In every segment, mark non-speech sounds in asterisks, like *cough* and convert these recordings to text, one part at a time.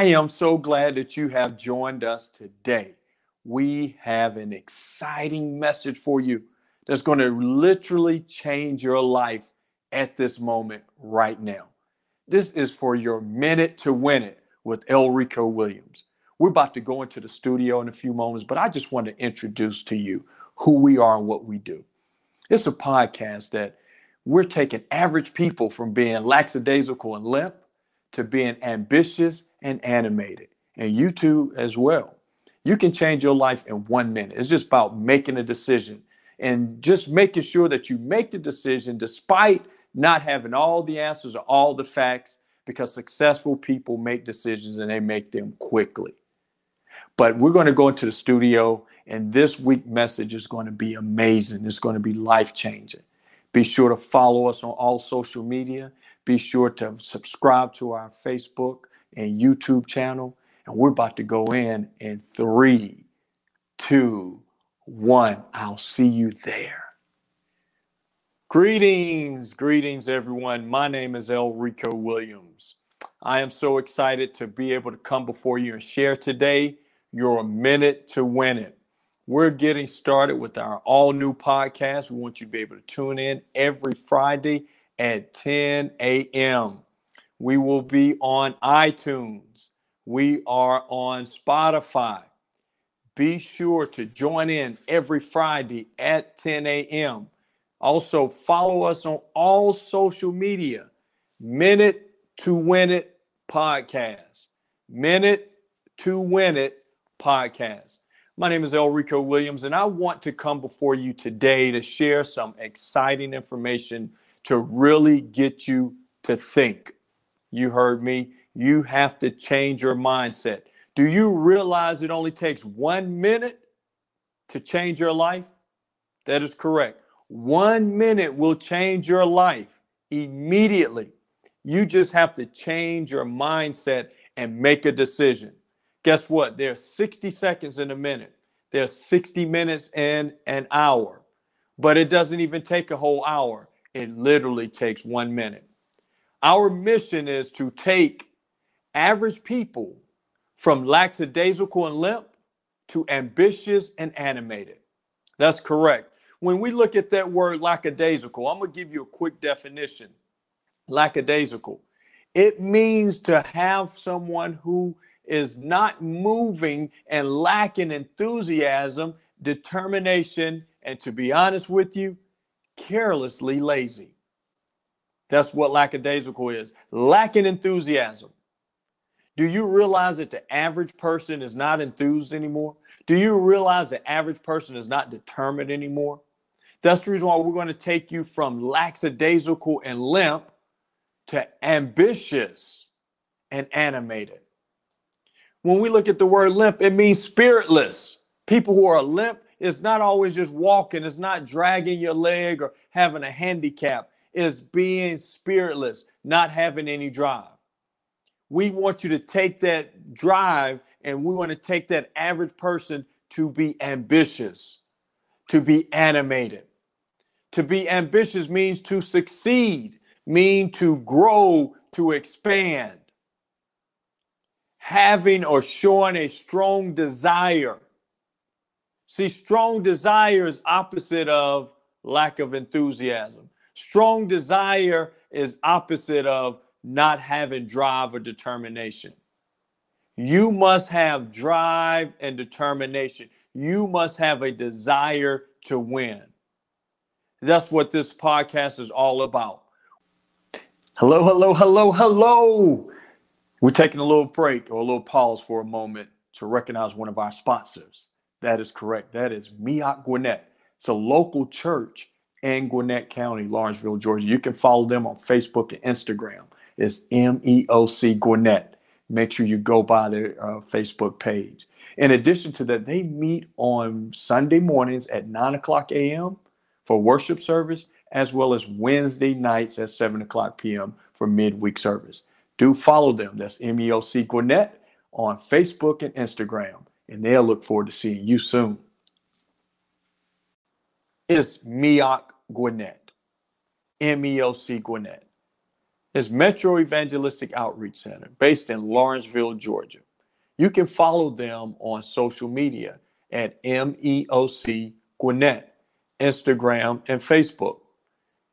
I am so glad that you have joined us today. We have an exciting message for you that's going to literally change your life at this moment right now. This is for your minute to win it with El Rico Williams. We're about to go into the studio in a few moments, but I just want to introduce to you who we are and what we do. It's a podcast that we're taking average people from being lackadaisical and limp to being ambitious and animated, and you too as well. You can change your life in one minute. It's just about making a decision and just making sure that you make the decision despite not having all the answers or all the facts, because successful people make decisions and they make them quickly. But we're going to go into the studio, and this week message is going to be amazing. It's going to be life changing. Be sure to follow us on all social media. Be sure to subscribe to our Facebook and YouTube channel. And we're about to go in in three, two, one. I'll see you there. Greetings, greetings, everyone. My name is El Rico Williams. I am so excited to be able to come before you and share today your minute to win it. We're getting started with our all new podcast. We want you to be able to tune in every Friday at 10 a.m. We will be on iTunes. We are on Spotify. Be sure to join in every Friday at 10 a.m. Also, follow us on all social media. Minute to Win It podcast. Minute to Win It podcast. My name is Elrico Williams, and I want to come before you today to share some exciting information to really get you to think. You heard me. You have to change your mindset. Do you realize it only takes one minute to change your life? That is correct. One minute will change your life immediately. You just have to change your mindset and make a decision guess what? There's 60 seconds in a minute. There's 60 minutes in an hour. But it doesn't even take a whole hour. It literally takes one minute. Our mission is to take average people from lackadaisical and limp to ambitious and animated. That's correct. When we look at that word lackadaisical, I'm going to give you a quick definition. Lackadaisical. It means to have someone who is not moving and lacking enthusiasm, determination, and to be honest with you, carelessly lazy. That's what lackadaisical is lacking enthusiasm. Do you realize that the average person is not enthused anymore? Do you realize the average person is not determined anymore? That's the reason why we're going to take you from lackadaisical and limp to ambitious and animated. When we look at the word limp, it means spiritless. People who are limp is not always just walking, it's not dragging your leg or having a handicap. It's being spiritless, not having any drive. We want you to take that drive and we want to take that average person to be ambitious, to be animated. To be ambitious means to succeed, mean to grow, to expand having or showing a strong desire. See, strong desire is opposite of lack of enthusiasm. Strong desire is opposite of not having drive or determination. You must have drive and determination. You must have a desire to win. That's what this podcast is all about. Hello, hello, hello, hello. We're taking a little break or a little pause for a moment to recognize one of our sponsors. That is correct. That is Meoc Gwinnett. It's a local church in Gwinnett County, Lawrenceville, Georgia. You can follow them on Facebook and Instagram. It's MEOC Gwinnett. Make sure you go by their uh, Facebook page. In addition to that, they meet on Sunday mornings at 9 o'clock a.m. for worship service, as well as Wednesday nights at 7 o'clock p.m. for midweek service do follow them. That's MEOC Gwinnett on Facebook and Instagram, and they'll look forward to seeing you soon. It's Meoc Gwinnett, MEOC Gwinnett. It's Metro Evangelistic Outreach Center based in Lawrenceville, Georgia. You can follow them on social media at MEOC Gwinnett, Instagram, and Facebook.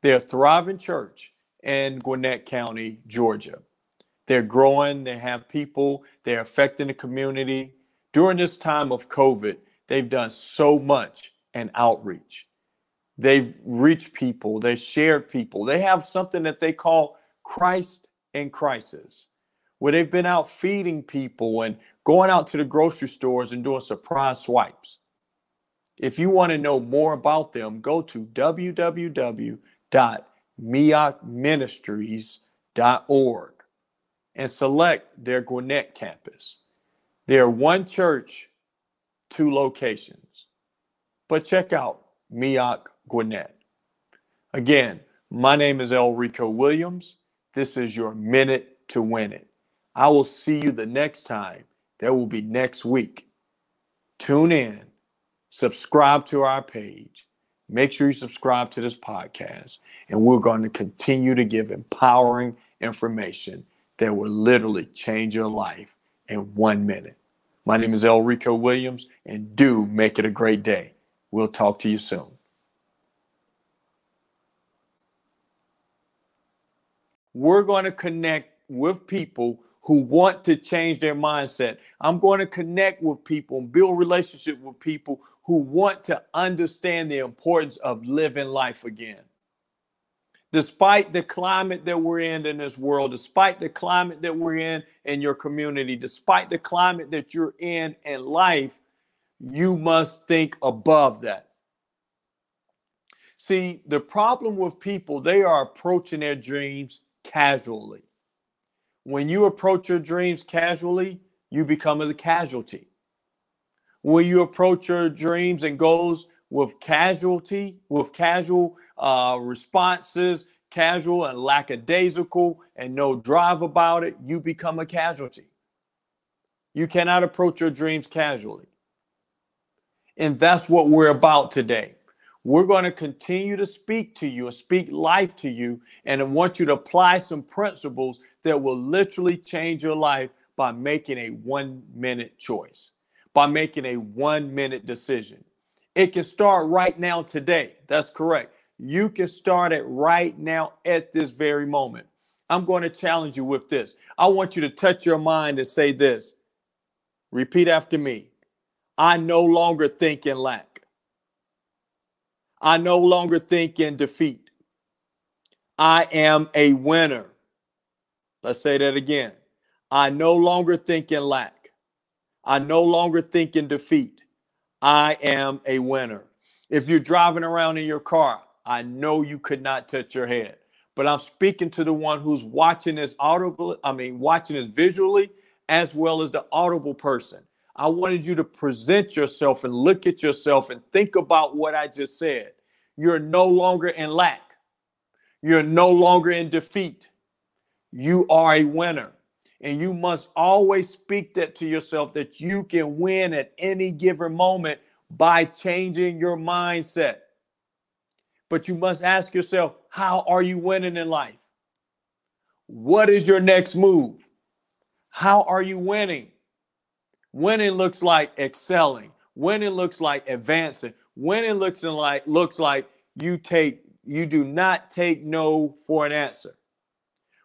They're a thriving church in Gwinnett County, Georgia. They're growing, they have people, they're affecting the community. During this time of COVID, they've done so much in outreach. They've reached people, they've shared people. They have something that they call Christ in Crisis, where they've been out feeding people and going out to the grocery stores and doing surprise swipes. If you want to know more about them, go to www.meocministries.org and select their Gwinnett campus. They're one church, two locations. But check out MEOC Gwinnett. Again, my name is Elrico Williams. This is your minute to win it. I will see you the next time. That will be next week. Tune in, subscribe to our page. Make sure you subscribe to this podcast, and we're going to continue to give empowering information that will literally change your life in one minute. My name is Elrico Williams, and do make it a great day. We'll talk to you soon. We're going to connect with people who want to change their mindset. I'm going to connect with people and build relationship with people who want to understand the importance of living life again. Despite the climate that we're in in this world, despite the climate that we're in in your community, despite the climate that you're in in life, you must think above that. See, the problem with people, they are approaching their dreams casually. When you approach your dreams casually, you become a casualty. When you approach your dreams and goals with casualty, with casual uh, responses, casual and lackadaisical, and no drive about it, you become a casualty. You cannot approach your dreams casually. And that's what we're about today. We're going to continue to speak to you and speak life to you. And I want you to apply some principles that will literally change your life by making a one minute choice, by making a one minute decision. It can start right now today. That's correct. You can start it right now at this very moment. I'm going to challenge you with this. I want you to touch your mind and say this. Repeat after me. I no longer think in lack. I no longer think in defeat. I am a winner. Let's say that again. I no longer think in lack. I no longer think in defeat. I am a winner. If you're driving around in your car, I know you could not touch your head, but I'm speaking to the one who's watching this audible, I mean, watching this visually as well as the audible person. I wanted you to present yourself and look at yourself and think about what I just said. You're no longer in lack. You're no longer in defeat. You are a winner. And you must always speak that to yourself that you can win at any given moment by changing your mindset. But you must ask yourself, how are you winning in life? What is your next move? How are you winning? Winning looks like excelling. Winning looks like advancing. Winning looks like looks like you take you do not take no for an answer.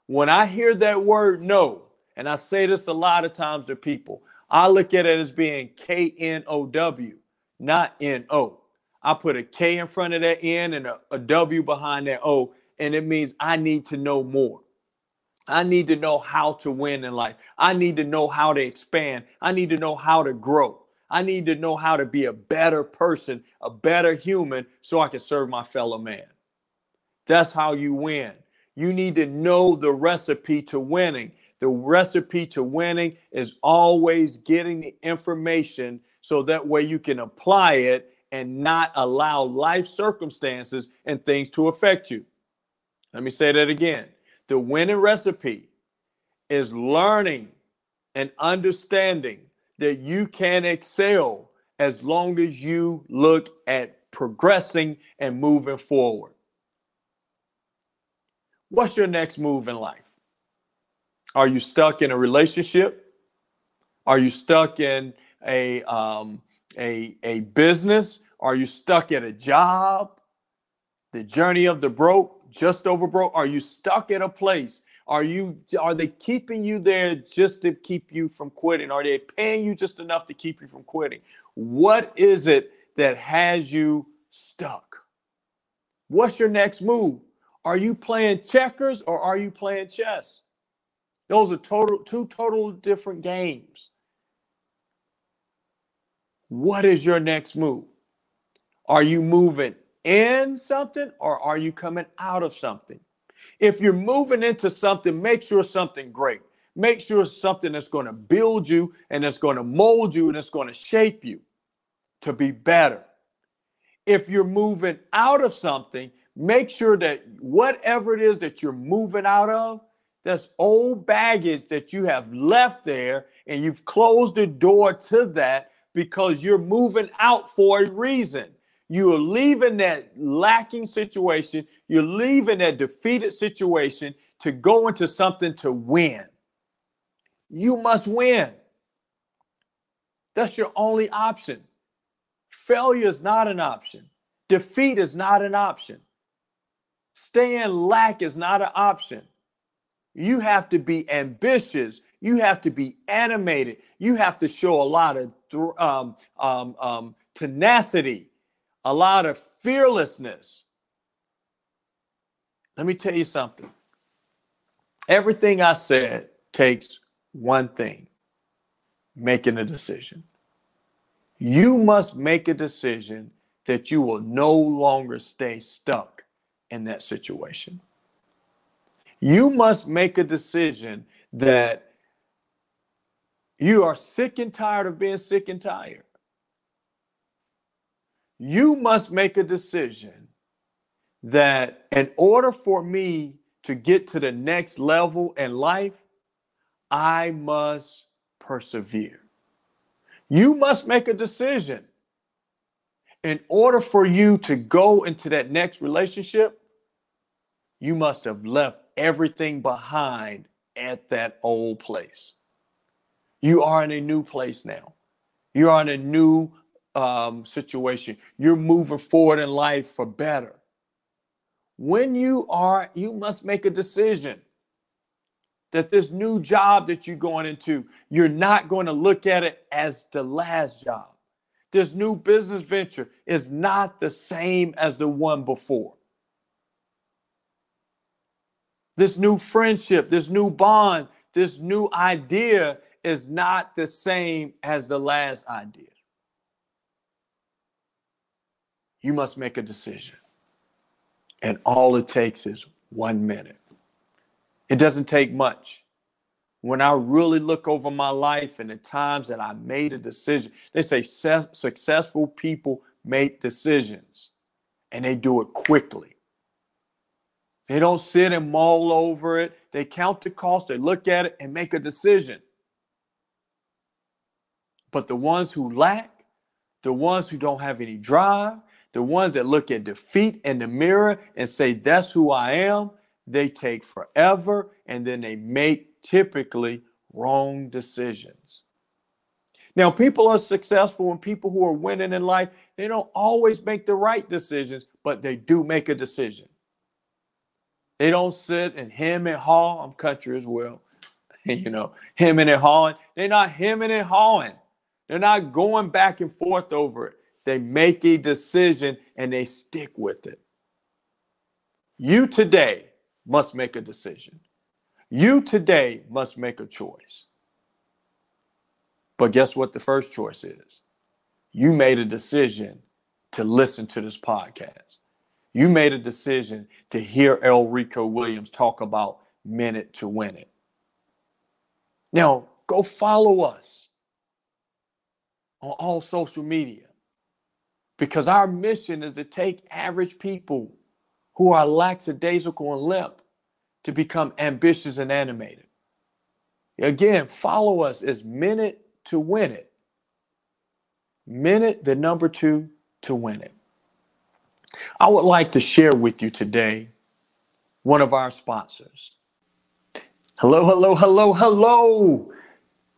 When I hear that word no, and I say this a lot of times to people, I look at it as being K N O W, not N O. I put a K in front of that N and a, a W behind that O, and it means I need to know more. I need to know how to win in life. I need to know how to expand. I need to know how to grow. I need to know how to be a better person, a better human, so I can serve my fellow man. That's how you win. You need to know the recipe to winning. The recipe to winning is always getting the information so that way you can apply it and not allow life circumstances and things to affect you. Let me say that again. The winning recipe is learning and understanding that you can excel as long as you look at progressing and moving forward. What's your next move in life? Are you stuck in a relationship? Are you stuck in a um, a a business? Are you stuck at a job? The journey of the broke, just over broke. Are you stuck at a place? Are you are they keeping you there just to keep you from quitting? Are they paying you just enough to keep you from quitting? What is it that has you stuck? What's your next move? Are you playing checkers or are you playing chess? Those are total two total different games. What is your next move? Are you moving in something or are you coming out of something? If you're moving into something, make sure something great. Make sure it's something that's going to build you and that's going to mold you and it's going to shape you to be better. If you're moving out of something, make sure that whatever it is that you're moving out of, that's old baggage that you have left there and you've closed the door to that because you're moving out for a reason. You're leaving that lacking situation, you're leaving that defeated situation to go into something to win. You must win. That's your only option. Failure is not an option. Defeat is not an option. Staying lack is not an option. You have to be ambitious. You have to be animated. You have to show a lot of um, um, um, tenacity, a lot of fearlessness. Let me tell you something. Everything I said takes one thing making a decision. You must make a decision that you will no longer stay stuck in that situation. You must make a decision that you are sick and tired of being sick and tired. You must make a decision that in order for me to get to the next level in life, I must persevere. You must make a decision. In order for you to go into that next relationship, you must have left everything behind at that old place. You are in a new place now. You are in a new um, situation. You're moving forward in life for better. When you are, you must make a decision that this new job that you're going into, you're not going to look at it as the last job. This new business venture is not the same as the one before. This new friendship, this new bond, this new idea is not the same as the last idea. You must make a decision. And all it takes is one minute. It doesn't take much. When I really look over my life and the times that I made a decision, they say successful people make decisions and they do it quickly. They don't sit and mull over it. They count the cost, they look at it and make a decision. But the ones who lack, the ones who don't have any drive, the ones that look at defeat in the mirror and say, That's who I am, they take forever and then they make typically wrong decisions. Now, people are successful and people who are winning in life, they don't always make the right decisions, but they do make a decision. They don't sit and hem and haw. I'm country as well. And *laughs* you know, hemming and hawing. They're not hemming and hawing. They're not going back and forth over it. They make a decision and they stick with it. You today must make a decision. You today must make a choice. But guess what the first choice is? You made a decision to listen to this podcast. You made a decision to hear El Rico Williams talk about minute to win it. Now, go follow us on all social media because our mission is to take average people who are lackadaisical and limp to become ambitious and animated. Again, follow us as Minute to Win It. Minute, the number two, to win it. I would like to share with you today one of our sponsors. Hello, hello, hello, hello.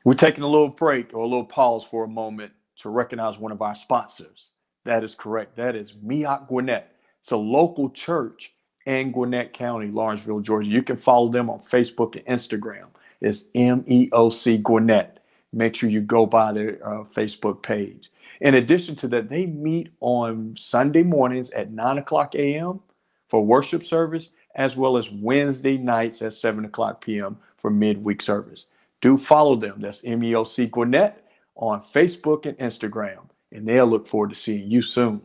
We're taking a little break or a little pause for a moment to recognize one of our sponsors. That is correct. That is Meoc Gwinnett. It's a local church in Gwinnett County, Lawrenceville, Georgia. You can follow them on Facebook and Instagram. It's MEOC Gwinnett. Make sure you go by their uh, Facebook page. In addition to that, they meet on Sunday mornings at 9 o'clock a.m. for worship service, as well as Wednesday nights at 7 o'clock p.m. for midweek service. Do follow them. That's MEOC Gwinnett on Facebook and Instagram, and they'll look forward to seeing you soon.